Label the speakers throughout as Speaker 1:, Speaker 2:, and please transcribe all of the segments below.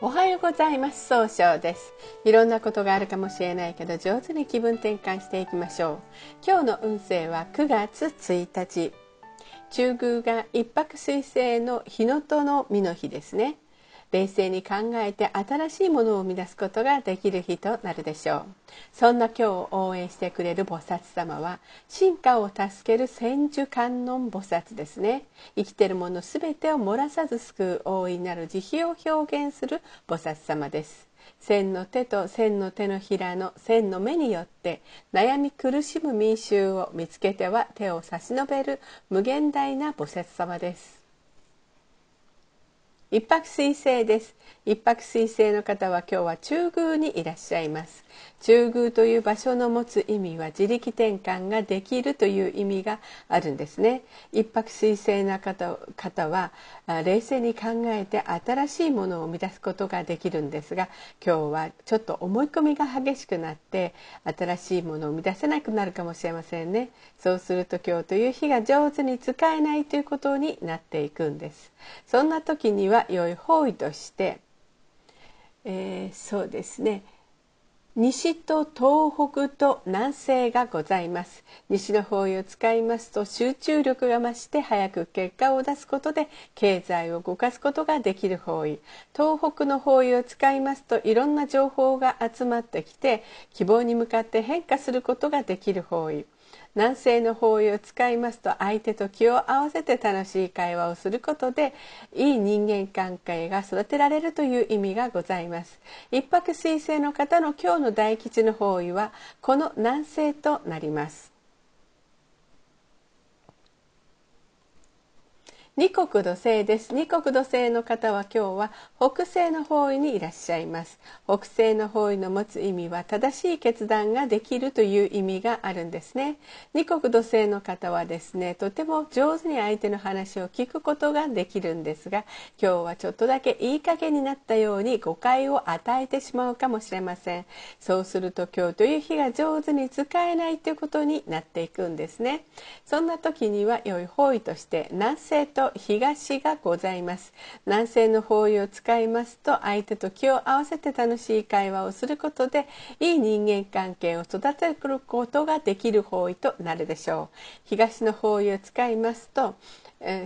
Speaker 1: おはようございます。総称です。いろんなことがあるかもしれないけど上手に気分転換していきましょう。今日の運勢は9月1日。中宮が一泊水星の日のとの実の日ですね。冷静に考えて新しいものを生み出すことができる日となるでしょう。そんな今日を応援してくれる菩薩様は進化を助ける千手観音菩薩ですね。生きてるもの全てを漏らさず救う大いなる慈悲を表現する菩薩様です。千の手と千の手のひらの千の目によって悩み苦しむ民衆を見つけては手を差し伸べる無限大な菩薩様です。一泊水星です。一泊水星の方は今日は中宮にいらっしゃいます。中宮という場所の持つ意味は自力転換ができるという意味があるんですね。一泊水星な方方は冷静に考えて新しいものを生み出すことができるんですが今日はちょっと思い込みが激しくなって新しいものを生み出せなくなるかもしれませんね。そうすると今日という日が上手に使えないということになっていくんです。そんな時には良い方位としてえー、そうですね。西と東北と南西がございます。西の方位を使いますと集中力が増して早く結果を出すことで経済を動かすことができる方位。東北の方位を使いますといろんな情報が集まってきて希望に向かって変化することができる方位。南西の方位を使いますと相手と気を合わせて楽しい会話をすることでいい人間関係が育てられるという意味がございます。一泊水星の方の今日の大吉の方位はこの南西となります。二国土星です。二国土星の方は今日は北西の方位にいらっしゃいます。北西の方位の持つ意味は正しい決断ができるという意味があるんですね。二国土星の方はですねとても上手に相手の話を聞くことができるんですが今日はちょっとだけいい加減になったように誤解を与えてしまうかもしれません。そうすると今日という日が上手に使えないということになっていくんですね。そんな時には良い方位として南西と東がございます。南西の方位を使いますと相手と気を合わせて楽しい会話をすることでいい人間関係を育てることができる方位となるでしょう。東の方位を使いますと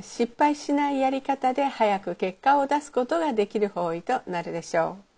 Speaker 1: 失敗しないやり方で早く結果を出すことができる方位となるでしょう。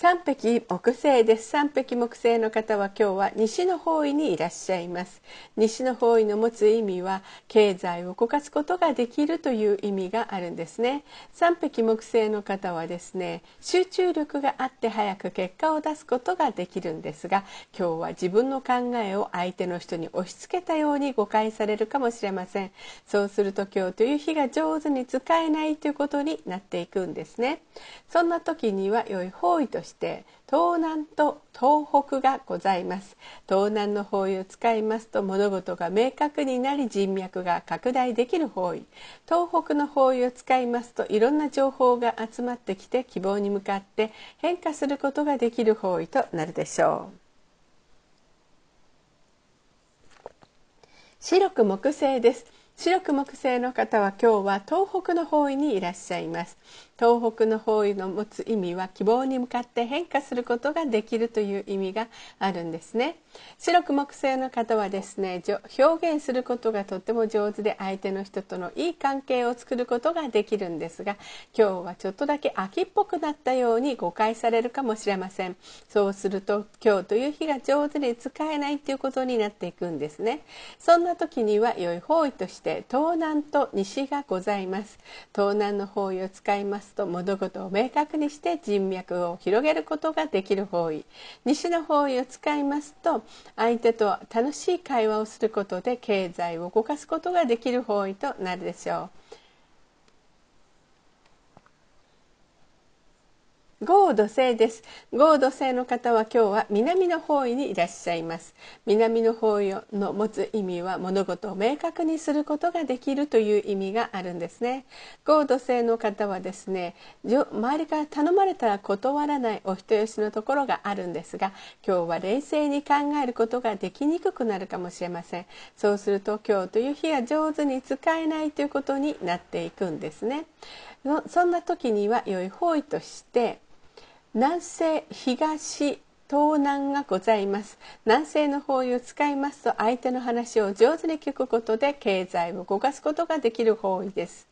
Speaker 1: 三匹木星です。三匹木星の方は今日は西の方位にいらっしゃいます。西の方位の持つ意味は経済を動かすことができるという意味があるんですね。三匹木星の方はですね集中力があって早く結果を出すことができるんですが今日は自分の考えを相手の人に押し付けたように誤解されるかもしれません。そうすると今日という日が上手に使えないということになっていくんですね。そんな時には良い方位としてして東南と東北がございます。東南の方位を使いますと物事が明確になり人脈が拡大できる方位。東北の方位を使いますといろんな情報が集まってきて希望に向かって変化することができる方位となるでしょう。白く木星です。白く木星の方は今日は東北の方位にいらっしゃいます。東北の方位の持つ意味は希望に向かって変化することができるという意味があるんですね。白く木星の方はですね表現することがとっても上手で相手の人とのいい関係を作ることができるんですが今日はちょっとだけ秋っぽくなったように誤解されるかもしれません。そうすると今日という日が上手に使えないということになっていくんですね。そんな時には良い方位として東南と西がございます。東南の方位を使います。と物事を明確にして人脈を広げることができる方位。西の方位を使いますと相手と楽しい会話をすることで経済を動かすことができる方位となるでしょう。合土星です。合土星の方は今日は南の方位にいらっしゃいます。南の方位の持つ意味は物事を明確にすることができるという意味があるんですね。合土星の方はですね周りから頼まれたら断らないお人よしのところがあるんですが今日は冷静に考えることができにくくなるかもしれません。そうすると今日という日が上手に使えないということになっていくんですね。そんな時には良い方位として南西東東南がございます。南西の方位を使いますと相手の話を上手に聞くことで経済を動かすことができる方位です、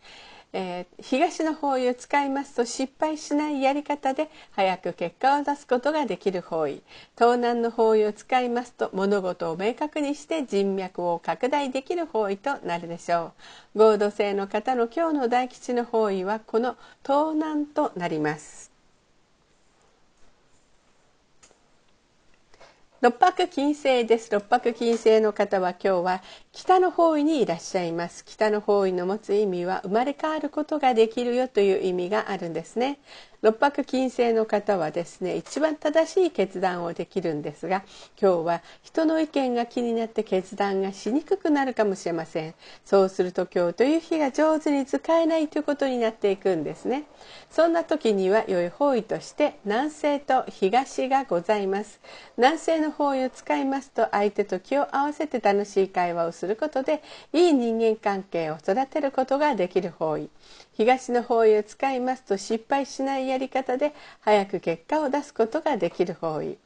Speaker 1: えー、東の方位を使いますと失敗しないやり方で早く結果を出すことができる方位。東南の方位を使いますと物事を明確にして人脈を拡大できる方位となるでしょう。合同性の方の今日の大吉の方位はこの東南となります。六白金星です。六白金星の方は今日は北の方位にいらっしゃいます。北の方位の持つ意味は生まれ変わることができるよという意味があるんですね。六白金星の方はですね一番正しい決断をできるんですが今日は人の意見が気になって決断がしにくくなるかもしれません。そうすると今日という日が上手に使えないということになっていくんですね。そんな時には良い方位として南西と東がございます。南西の方位を使いますと相手と気を合わせて楽しい会話をすることでいい人間関係を育てることができる方位。東の方位を使いますと失敗しないやり方で早く結果を出すことができる方位。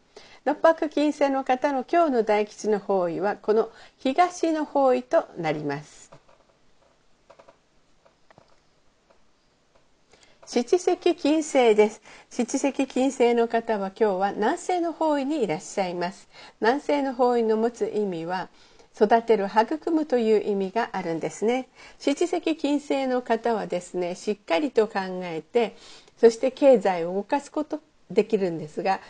Speaker 1: 六白金星の方の今日の大吉の方位はこの東の方位となります。七石金星です。七石金星の方は今日は南西の方位にいらっしゃいます。南西の方位の持つ意味は育てる育むという意味があるんですね。七石金星の方はですねしっかりと考えてそして経済を動かすことできるんですが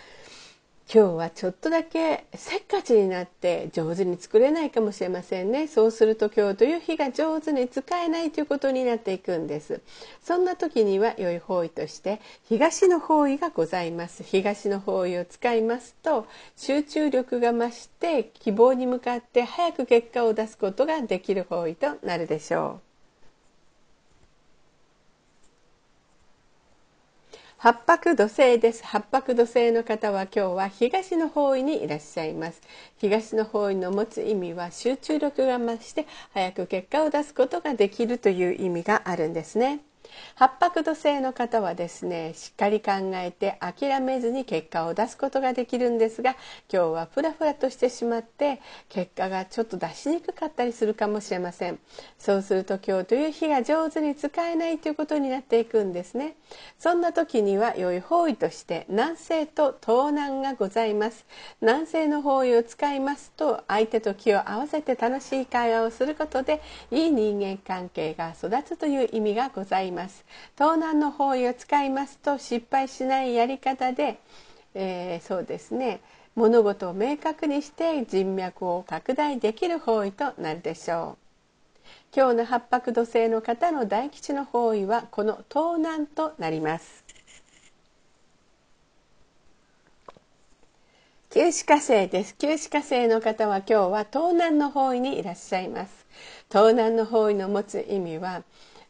Speaker 1: 今日はちょっとだけせっかちになって上手に作れないかもしれませんね。そうすると今日という日が上手に使えないということになっていくんです。そんな時には良い方位として東の方位がございます。東の方位を使いますと集中力が増して希望に向かって早く結果を出すことができる方位となるでしょう。八白土星です。八白土星の方は今日は東の方位にいらっしゃいます。東の方位の持つ意味は集中力が増して早く結果を出すことができるという意味があるんですね。八白土星の方はですねしっかり考えて諦めずに結果を出すことができるんですが今日はフラフラとしてしまって結果がちょっと出しにくかったりするかもしれません。そうすると今日という日が上手に使えないということになっていくんですね。そんな時には良い方位として南西と東南がございます。南西の方位を使いますと相手と気を合わせて楽しい会話をすることでいい人間関係が育つという意味がございます。ます。東南の方位を使いますと失敗しないやり方で、えー、そうですね。物事を明確にして人脈を拡大できる方位となるでしょう。今日の八白土星の方の大吉の方位はこの東南となります。九死火星です。九死火星の方は今日は東南の方位にいらっしゃいます。東南の方位の持つ意味は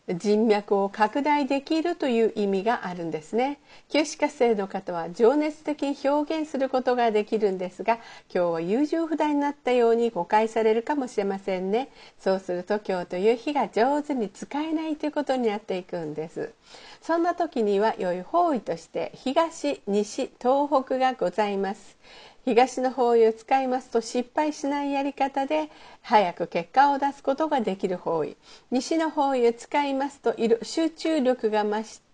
Speaker 1: 人脈を拡大できるという意味があるんですね。九死火星の方は情熱的に表現することができるんですが今日は優柔不断になったように誤解されるかもしれませんね。そうすると今日という日が上手に使えないということになっていくんです。そんな時には良い方位として東西東北がございます。東の方位を使いますと失敗しないやり方で早く結果を出すことができる方位。西の方位を使いますと集中力が増して、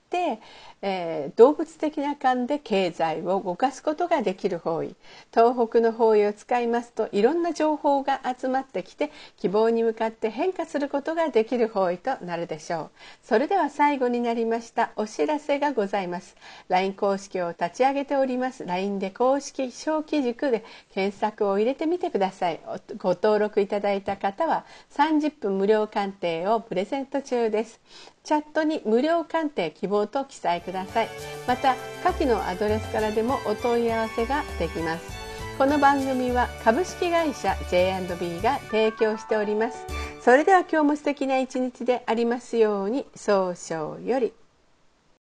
Speaker 1: えー、動物的な感で経済を動かすことができる方位。東北の方位を使いますといろんな情報が集まってきて希望に向かって変化することができる方位となるでしょう。それでは最後になりましたお知らせがございます。LINE 公式を立ち上げております。LINE で公式小規塾で検索を入れてみてください。ご登録いただいた方は30分無料鑑定をプレゼント中です。チャットに無料鑑定希望と記載ください。また下記のアドレスからでもお問い合わせができます。この番組は株式会社 J&B が提供しております。それでは今日も素敵な一日でありますように早々より。